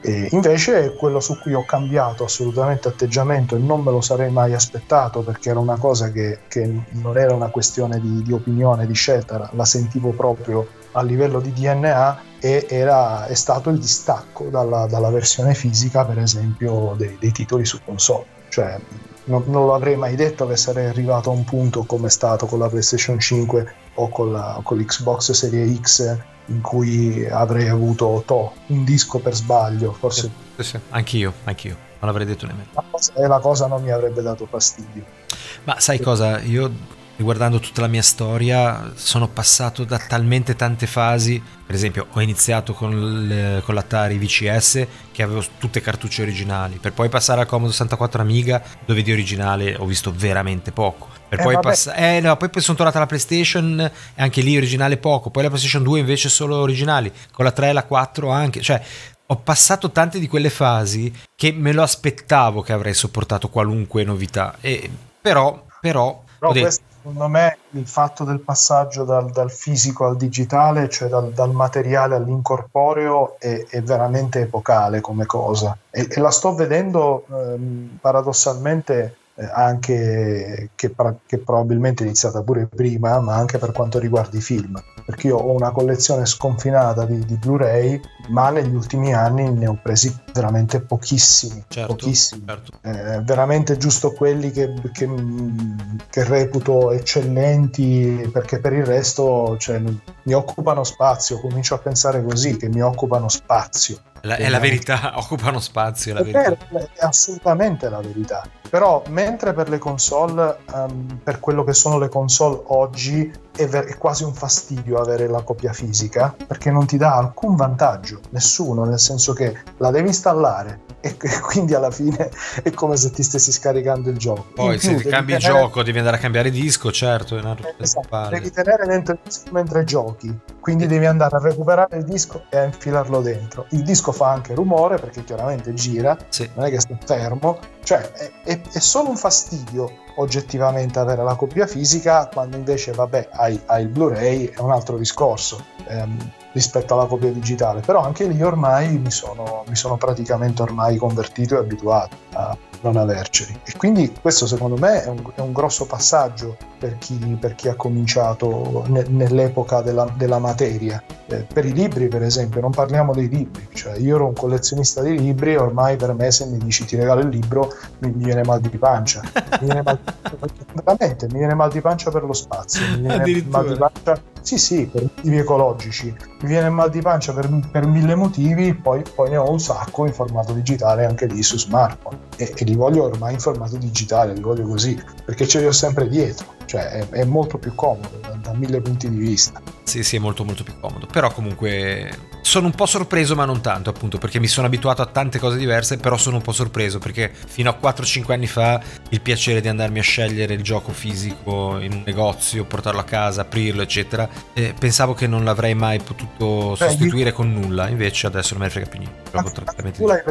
E invece quello su cui ho cambiato assolutamente atteggiamento e non me lo sarei mai aspettato perché era una cosa che, che non era una questione di, di opinione, di scelta, la sentivo proprio a livello di DNA e era, è stato il distacco dalla, dalla versione fisica, per esempio, dei, dei titoli su console. Cioè, non, non lo avrei mai detto che sarei arrivato a un punto come è stato con la PlayStation 5 o con, la, con l'Xbox Serie X in cui avrei avuto to, un disco per sbaglio, forse. Sì, sì, anch'io, anch'io, non l'avrei detto nemmeno. E la cosa non mi avrebbe dato fastidio. Ma sai cosa? Io riguardando tutta la mia storia, sono passato da talmente tante fasi. Per esempio, ho iniziato con, le, con l'Atari VCS che avevo tutte cartucce originali, per poi passare al Commodore 64 Amiga, dove di originale ho visto veramente poco. Per eh, poi, pass- eh, no, poi sono tornato alla PlayStation e anche lì originale poco. Poi la PlayStation 2 invece solo originali, con la 3 e la 4 anche. Cioè, ho passato tante di quelle fasi che me lo aspettavo che avrei sopportato qualunque novità. E, però, però, però questo secondo me il fatto del passaggio dal, dal fisico al digitale, cioè dal, dal materiale all'incorporeo, è, è, veramente epocale come cosa. E, e la sto vedendo ehm, paradossalmente eh, anche che, che, probabilmente è iniziata pure prima, ma anche per quanto riguarda i film. Perché io ho una collezione sconfinata di, di Blu-ray, ma negli ultimi anni ne ho presi veramente pochissimi. Certo, pochissimi. Certo. Eh, veramente giusto quelli che, che, che, reputo eccellenti, perché per il resto cioè, mi occupano spazio. Comincio a pensare così, che mi occupano spazio. La, è la verità, occupano spazio. È, la è, è assolutamente la verità. Però mentre per le console, um, per quello che sono le console oggi, è, ver- è, quasi un fastidio avere la copia fisica, perché non ti dà alcun vantaggio, nessuno, nel senso che la devi installare e, e quindi alla fine è come se ti stessi scaricando il gioco. Poi In se più, cambi il tenere... gioco devi andare a cambiare disco, certo. È una esatto, devi tenere dentro il disco mentre giochi, quindi devi andare a recuperare il disco e a infilarlo dentro. Il disco fa anche rumore perché chiaramente gira, sì. non è che sta fermo, cioè è, è, è, solo un fastidio oggettivamente avere la copia fisica quando invece vabbè hai, hai il Blu-ray è un altro discorso ehm, rispetto alla copia digitale. Però anche lì ormai mi sono, mi sono praticamente ormai convertito e abituato a non averceli. E quindi questo secondo me è un, è un grosso passaggio per chi, per chi ha cominciato ne, nell'epoca della, della materia. Eh, per i libri, per esempio, non parliamo dei libri, cioè io ero un collezionista di libri e ormai per me se mi dici ti regalo il libro mi, viene mal di pancia. Mi viene mal, veramente, mi viene mal di pancia per lo spazio, mi viene mal di pancia sì, sì, per motivi ecologici. Mi viene mal di pancia per, per mille motivi, poi, poi, ne ho un sacco in formato digitale anche lì su smartphone. E, e li voglio ormai in formato digitale, li voglio così, perché ce li ho sempre dietro. Cioè è, è molto più comodo da, da mille punti di vista. Sì, sì, è molto molto più comodo. Però comunque sono un po' sorpreso, ma non tanto, appunto, perché mi sono abituato a tante cose diverse, però sono un po' sorpreso perché fino a 4-5 anni fa il piacere di andarmi a scegliere il gioco fisico in un negozio, portarlo a casa, aprirlo, eccetera, eh, pensavo che non l'avrei mai potuto sostituire Beh, con nulla, invece adesso non me ne frega più niente. Gioco tu l'hai,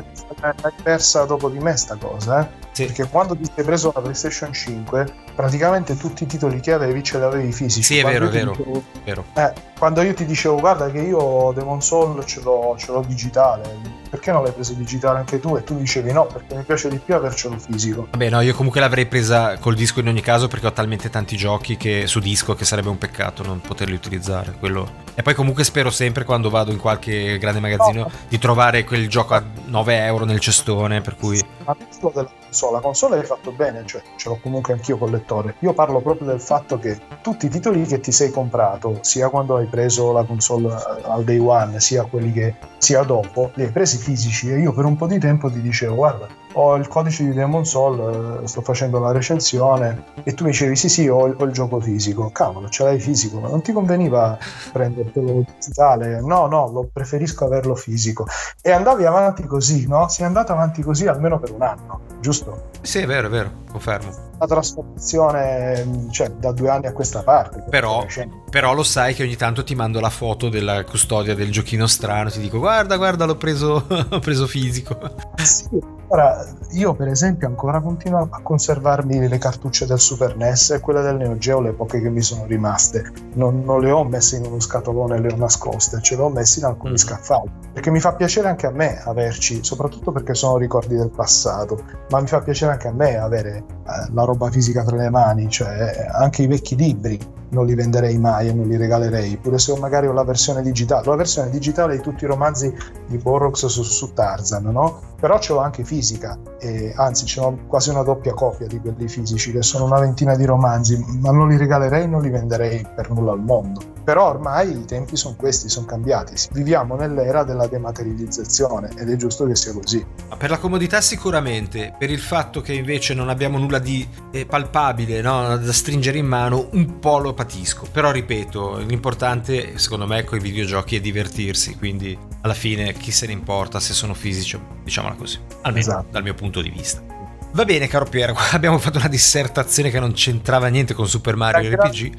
persa dopo di me sta cosa, eh? Sì. Perché quando ti sei preso la PlayStation 5, praticamente tutti i titoli che avevi ce li avevi fisici. Sì, è vero, è vero, dicevo, vero. Eh, quando io ti dicevo, guarda che io Demon Soul ce l'ho, ce l'ho digitale, perché non l'hai preso digitale anche tu? E tu dicevi no, perché mi piace di più avercelo fisico. Vabbè, no, io comunque l'avrei presa col disco in ogni caso perché ho talmente tanti giochi che, su disco che sarebbe un peccato non poterli utilizzare. Quello... E poi comunque spero sempre quando vado in qualche grande magazzino no. di trovare quel gioco a 9 euro nel cestone, per cui... Ma della console, la console l'hai fatto bene, cioè ce l'ho comunque anch'io col lettore. Io parlo proprio del fatto che tutti i titoli che ti sei comprato, sia quando hai preso la console al day one, sia quelli che sia dopo, li hai presi fisici. E io per un po' di tempo ti dicevo guarda ho il codice di Demon Soul, eh, sto facendo la recensione e tu mi dicevi sì sì ho, ho il gioco fisico, cavolo ce l'hai fisico, ma non ti conveniva prendertelo digitale? No, no, lo preferisco averlo fisico. E andavi avanti così, no? Sei andato avanti così almeno per un anno, giusto? Sì, è vero, è vero, confermo. La trasformazione, cioè, da due anni a questa parte. Però, però, lo sai che ogni tanto ti mando la foto della custodia del giochino strano, ti dico guarda, guarda, l'ho preso, l'ho preso fisico. Sì, Ora, io per esempio ancora continuo a conservarmi le cartucce del Super NES e quelle del Neo Geo, le poche che mi sono rimaste. Non, non le ho messe in uno scatolone e le ho nascoste, ce le ho messe in alcuni mm. scaffali. Perché mi fa piacere anche a me averci, soprattutto perché sono ricordi del passato, ma mi fa piacere anche a me avere eh, la roba fisica tra le mani, cioè anche i vecchi libri non li venderei mai e non li regalerei, pure se magari ho la versione digitale. La versione digitale di tutti i romanzi di Borrox su, su Tarzan, no? Però ce l'ho anche fisica, e, anzi ce l'ho quasi una doppia copia di quelli fisici, che sono una ventina di romanzi, ma non li regalerei non li venderei per nulla al mondo. Però ormai i tempi sono questi, sono cambiati. Viviamo nell'era della dematerializzazione ed è giusto che sia così. Per la comodità sicuramente, per il fatto che invece non abbiamo nulla di eh, palpabile no? da stringere in mano, un po' lo patisco. Però ripeto, l'importante secondo me con i videogiochi è divertirsi, quindi alla fine chi se ne importa se sono fisici, diciamola così, almeno esatto. dal mio punto di vista. Va bene, caro Piero, abbiamo fatto una dissertazione che non c'entrava niente con Super Mario RPG.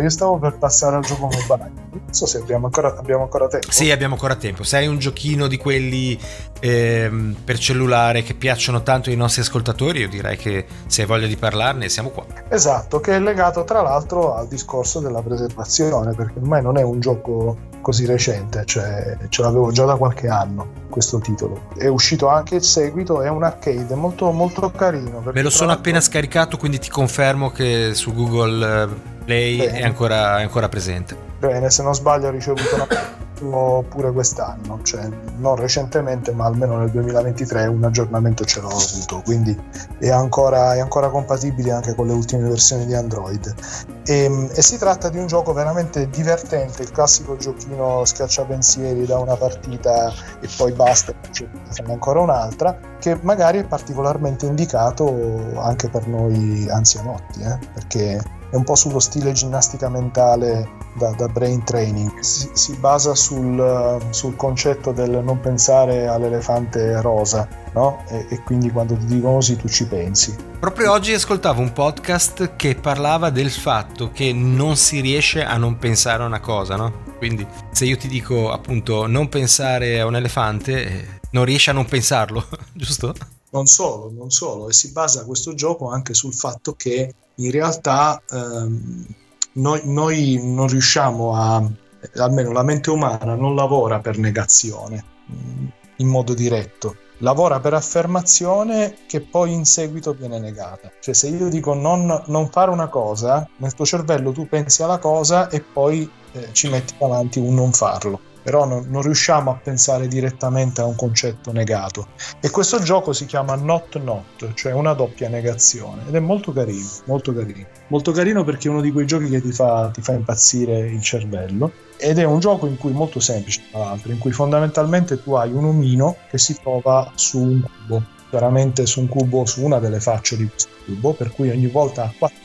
Io stavo per passare al gioco mobile. Non so se abbiamo ancora, abbiamo ancora tempo. Sì, abbiamo ancora tempo. Se hai un giochino di quelli ehm, per cellulare che piacciono tanto ai nostri ascoltatori, io direi che se hai voglia di parlarne siamo qua. Esatto, che è legato tra l'altro al discorso della preservazione, perché ormai non è un gioco così recente, cioè ce l'avevo già da qualche anno questo titolo. È uscito anche il seguito, è un arcade molto, molto carino. Me lo sono appena scaricato, quindi ti confermo che su Google eh, Play è ancora, è ancora presente. Bene, se non sbaglio ha ricevuto una pure quest'anno, cioè non recentemente, ma almeno nel 2023 un aggiornamento ce l'ho avuto, quindi è ancora, è ancora compatibile anche con le ultime versioni di Android. E, ehm, e, si tratta di un gioco veramente divertente, il classico giochino schiacciapensieri da una partita e poi basta, ce ne ancora un'altra, che magari è particolarmente indicato anche per noi anzianotti, eh? perché è un po' sullo stile ginnastica mentale da, da brain training. Si, si basa sul, sul, concetto del non pensare all'elefante rosa, no? E, e, quindi quando ti dicono così tu ci pensi. Proprio oggi ascoltavo un podcast che parlava del fatto che non si riesce a non pensare a una cosa, no? Quindi se io ti dico appunto non pensare a un elefante, eh, non riesci a non pensarlo, giusto? Non solo, non solo, e si basa questo gioco anche sul fatto che in realtà ehm, noi, noi, non riusciamo a, almeno la mente umana non lavora per negazione mm, in modo diretto, lavora per affermazione che poi in seguito viene negata. Cioè se io dico non, non fare una cosa, nel tuo cervello tu pensi alla cosa e poi eh, ci metti davanti un non farlo però non, non, riusciamo a pensare direttamente a un concetto negato. E questo gioco si chiama Not Not, cioè una doppia negazione, ed è molto carino, molto carino. Molto carino perché è uno di quei giochi che ti fa, ti fa impazzire il cervello, ed è un gioco in cui molto semplice, tra l'altro, in cui fondamentalmente tu hai un omino che si trova su un cubo, veramente su un cubo, su una delle facce di questo cubo, per cui ogni volta ha quattro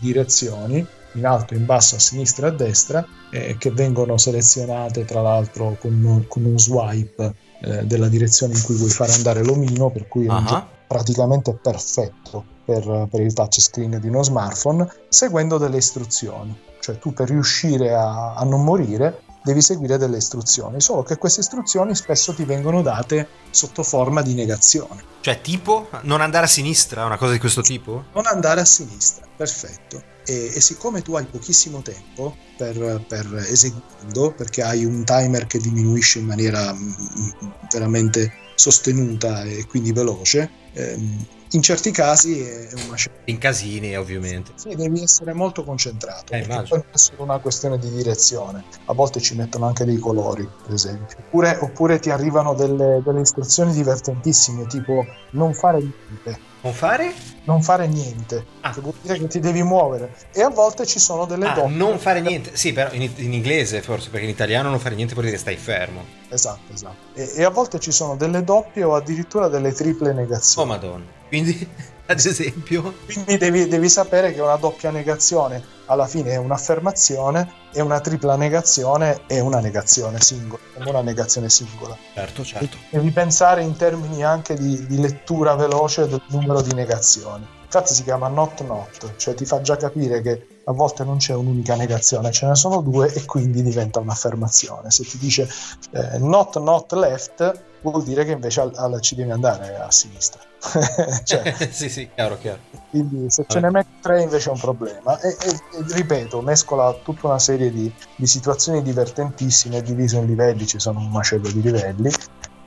direzioni in alto, in basso, a sinistra e a destra, eh, che vengono selezionate tra l'altro con, con un swipe eh, della direzione in cui vuoi fare andare l'omino, per cui è uh-huh. gioco praticamente perfetto per, per il touchscreen di uno smartphone, seguendo delle istruzioni. Cioè tu per riuscire a, a non morire devi seguire delle istruzioni, solo che queste istruzioni spesso ti vengono date sotto forma di negazione. Cioè tipo non andare a sinistra, una cosa di questo tipo? Non andare a sinistra, perfetto. E, e siccome tu hai pochissimo tempo per, per eseguirlo, perché hai un timer che diminuisce in maniera mm, mm, veramente sostenuta e quindi veloce, ehm, in certi casi è una scelta. In casini, ovviamente. Sì, devi essere molto concentrato. Eh, poi non è solo una questione di direzione. A volte ci mettono anche dei colori, per esempio. Oppure, oppure ti arrivano delle, delle, istruzioni divertentissime, tipo non fare niente. Non fare? Non fare niente, ah. che vuol dire che ti devi muovere. E a volte ci sono delle ah, doppie. Non fare niente, sì, però in, in, inglese forse, perché in italiano non fare niente vuol dire stai fermo. Esatto, esatto. E, e a volte ci sono delle doppie o addirittura delle triple negazioni. Oh madonna. Quindi, ad esempio... Quindi devi, devi, sapere che una doppia negazione alla fine è un'affermazione e una tripla negazione è una negazione singola, una negazione singola. Certo, certo. Devi pensare in termini anche di, di lettura veloce del numero di negazioni. Infatti si chiama not not, cioè ti fa già capire che a volte non c'è un'unica negazione, ce ne sono due e quindi diventa un'affermazione. Se ti dice eh, not not left, vuol dire che invece al, al, ci devi andare a sinistra. cioè, sì, sì, chiaro, chiaro. Quindi se ce ne metti tre invece è un problema. E, e, e ripeto, mescola tutta una serie di, di situazioni divertentissime, diviso in livelli, ci sono un macello di livelli,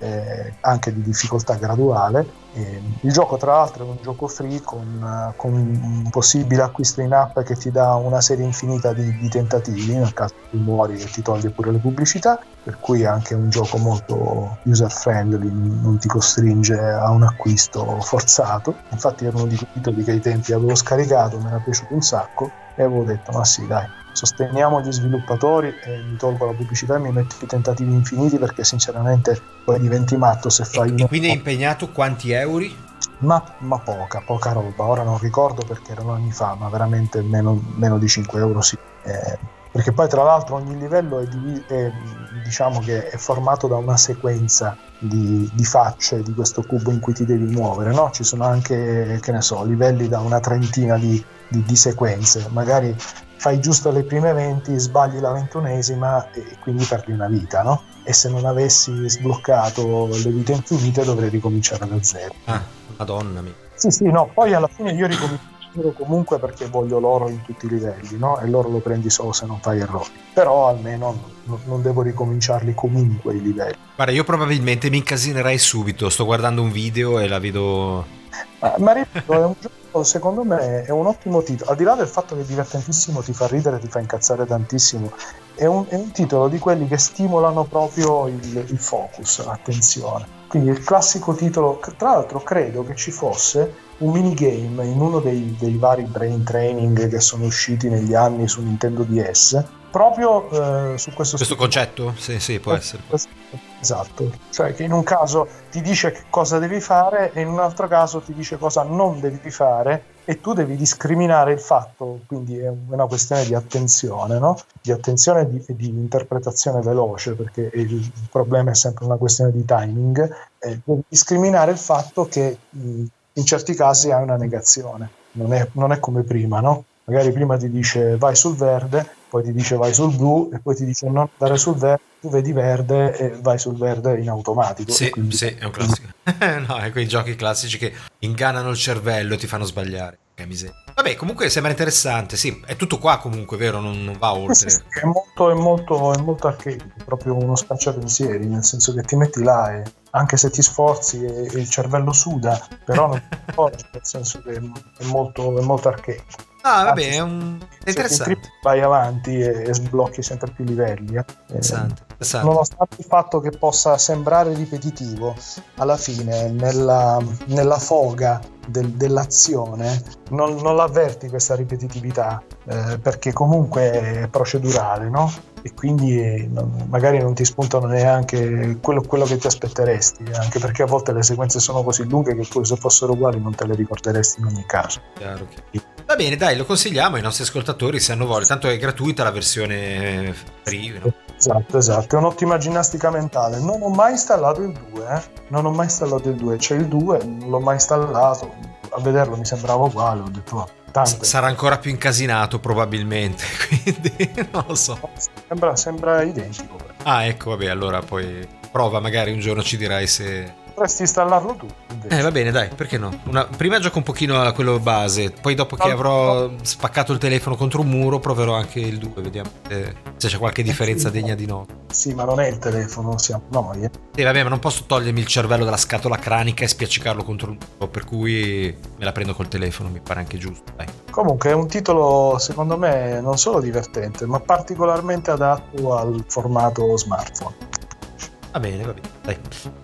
eh, anche di difficoltà graduale. Eh, il gioco tra l'altro è un gioco free con, con, un possibile acquisto in app che ti dà una serie infinita di, di tentativi nel caso tu muori e ti toglie pure le pubblicità, per cui è anche un gioco molto user friendly, non ti costringe a un acquisto forzato. Infatti era uno di quei titoli che ai tempi avevo scaricato, mi era piaciuto un sacco e avevo detto ma sì dai sosteniamo gli sviluppatori e mi tolgo la pubblicità e mi metto i tentativi infiniti perché sinceramente poi diventi matto se fai... E, uno... e quindi hai impegnato quanti euro? Ma, ma, poca, poca roba, ora non ricordo perché erano anni fa, ma veramente meno, meno di 5 euro sì. Eh, perché poi tra l'altro ogni livello è, div- è, diciamo che è formato da una sequenza di, di, facce di questo cubo in cui ti devi muovere, no? Ci sono anche, che ne so, livelli da una trentina di, di, di sequenze, magari fai giusto le prime 20, sbagli la ventunesima e quindi perdi una vita, no? E se non avessi sbloccato le vite infinite dovrei ricominciare da zero. Ah, madonna mia. Sì, sì, no, poi alla fine io ricomincio comunque perché voglio l'oro in tutti i livelli, no? E l'oro lo prendi solo se non fai errori. Però almeno non devo ricominciarli comunque i livelli. Guarda, io probabilmente mi incasinerei subito, sto guardando un video e la vedo... Ma, ma ripeto, è un gioco secondo me è un ottimo titolo, al di là del fatto che è divertentissimo, ti fa ridere, ti fa incazzare tantissimo, è un, è un titolo di quelli che stimolano proprio il, il focus, l'attenzione. Quindi il classico titolo, tra l'altro credo che ci fosse un minigame in uno dei, dei, vari brain training che sono usciti negli anni su Nintendo DS proprio eh, su questo, questo concetto? Sì sì può essere. esatto. Cioè che in un caso ti dice che cosa devi fare e in un altro caso ti dice cosa non devi fare e tu devi discriminare il fatto quindi è una questione di attenzione no? di attenzione e di, di, interpretazione veloce perché il problema è sempre una questione di timing eh, devi discriminare il fatto che mh, in certi casi hai una negazione non è, non è come prima no? magari prima ti dice vai sul verde poi ti dice vai sul blu e poi ti dice non andare sul verde, tu vedi verde e vai sul verde in automatico. Sì, quindi... sì, è un classico. no, è quei giochi classici che ingannano il cervello e ti fanno sbagliare. Che miseria. Vabbè, comunque sembra interessante, sì, è tutto qua comunque, vero? Non, non va oltre. Sì, sì, è molto, è molto, è molto arcade, è proprio uno spacciapensieri, nel senso che ti metti là e anche se ti sforzi e, e il cervello suda, però non ti accorgi, nel senso che è molto, è molto arcade. Ah, vabbè, è, un... è interessante. Vai avanti e, e, sblocchi sempre più livelli. Eh. Interessante, interessante. Nonostante il fatto che possa sembrare ripetitivo, alla fine, nella, nella foga del, dell'azione, non, non l'avverti questa ripetitività, eh, perché comunque è procedurale, no? E quindi non, magari non ti spuntano neanche quello, quello, che ti aspetteresti, anche perché a volte le sequenze sono così lunghe che poi se fossero uguali non te le ricorderesti in ogni caso. Chiaro, chiaro. Va bene, dai, lo consigliamo ai nostri ascoltatori se hanno voglia. Tanto è gratuita la versione free. No? Esatto, esatto. È un'ottima ginnastica mentale. Non ho mai installato il 2, eh? Non ho mai installato il 2. C'è il 2, non l'ho mai installato. A vederlo mi sembrava uguale. Ho detto, oh, Tante. Sarà ancora più incasinato probabilmente, quindi non lo so. Sembra, sembra identico. Ah, ecco, vabbè, allora poi prova, magari un giorno ci dirai se, Potresti installarlo tu. Invece. Eh, va bene, dai, perché no? Una, prima gioco un pochino a quello base, poi dopo che avrò spaccato il telefono contro un muro proverò anche il 2, vediamo se, se c'è qualche differenza sì, degna di nota. Sì, ma non è il telefono, siamo noi. Eh. Sì, vabbè, ma non posso togliermi il cervello dalla scatola cranica e spiaccicarlo contro un muro, per cui me la prendo col telefono, mi pare anche giusto, dai. Comunque è un titolo, secondo me, non solo divertente, ma particolarmente adatto al formato smartphone. Va bene, va bene. Dai.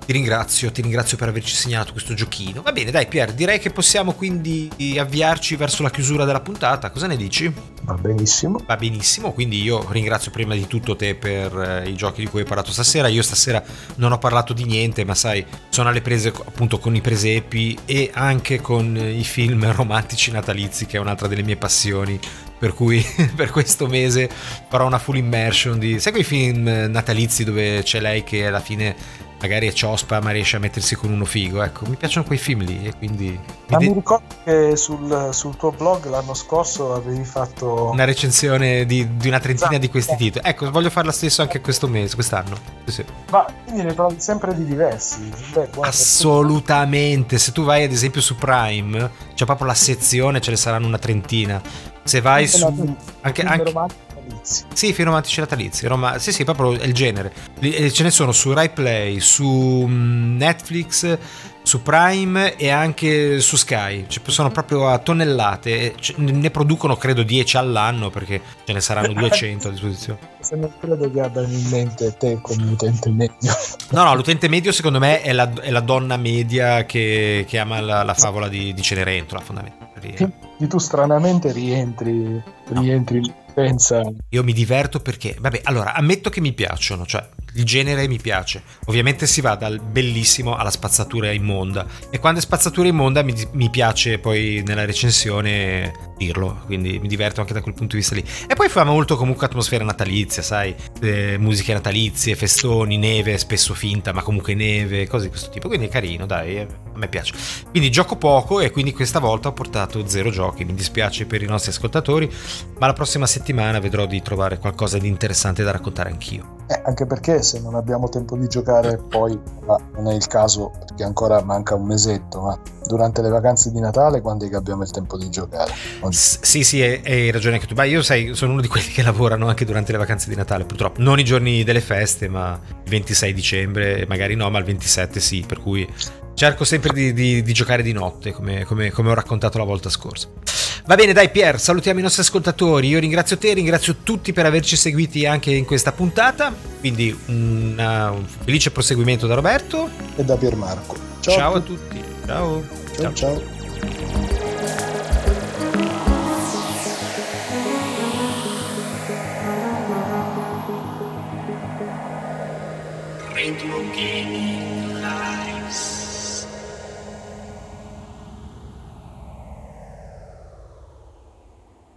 Ti ringrazio, ti ringrazio per averci segnalato questo giochino. Va bene, dai Pier, direi che possiamo quindi avviarci verso la chiusura della puntata. Cosa ne dici? Va benissimo. Va benissimo, quindi io ringrazio prima di tutto te per eh, i giochi di cui hai parlato stasera. Io stasera non ho parlato di niente, ma sai, sono alle prese appunto con i presepi e anche con i film romantici natalizi, che è un'altra delle mie passioni per cui per questo mese farò una full immersion di... Sai quei film natalizi dove c'è lei che alla fine magari è ciospa ma riesce a mettersi con uno figo? Ecco mi piacciono quei film lì e quindi ma mi, mi ricordo che sul, sul, tuo blog l'anno scorso avevi fatto una recensione di, di una trentina esatto. di questi titoli. Ecco voglio fare la stessa anche questo mese quest'anno. Sì, sì. ma quindi ne trovi sempre di diversi Beh, assolutamente. Se tu vai ad esempio su Prime c'è proprio la sezione ce ne saranno una trentina se vai su anche, anche. Sì, film romantici natalizi. Roma... Sì, sì, proprio è il genere. Eh, ce ne sono su Rai Play, su mm, Netflix, su Prime e anche su Sky. Cioè, sono proprio a tonnellate. Ne producono credo 10 all'anno perché ce ne saranno 200 a disposizione. Se non credo che abbiano in mente te come utente medio. No, no, l'utente medio secondo me è la, è la donna media che, che ama la, la, favola di, di Cenerentola, fondamentalmente. E tu stranamente rientri, rientri no pensa. Io mi diverto perché, vabbè, allora ammetto che mi piacciono, cioè il genere mi piace. Ovviamente si va dal bellissimo alla spazzatura immonda. E quando è spazzatura immonda mi, mi piace poi nella recensione dirlo, quindi mi diverto anche da quel punto di vista lì. E poi fa molto comunque atmosfera natalizia, sai, eh, musiche natalizie, festoni, neve, spesso finta, ma comunque neve, cose di questo tipo. Quindi è carino, dai, eh, a me piace. Quindi gioco poco e quindi questa volta ho portato zero giochi. Mi dispiace per i nostri ascoltatori, ma la prossima settimana vedrò di trovare qualcosa di interessante da raccontare anch'io. Eh, anche perché se non abbiamo tempo di giocare poi non è il caso perché ancora manca un mesetto, ma durante le vacanze di Natale quando è che abbiamo il tempo di giocare? Sì, sì, hai ragione anche tu. Ma io sai, sono uno di quelli che lavorano anche durante le vacanze di Natale, purtroppo. Non i giorni delle feste, ma il 26 dicembre, magari no, ma il 27 sì, per cui cerco sempre di, di, di giocare di notte, come, come, come ho raccontato la volta scorsa. Va bene, dai Pier, salutiamo i nostri ascoltatori. Io ringrazio te, ringrazio tutti per averci seguiti anche in questa puntata. Quindi una, eh, un felice proseguimento da Roberto e da Piermarco. Ciao, ciao a tutti. Ciao. Ciao. ciao. ciao. Ritmo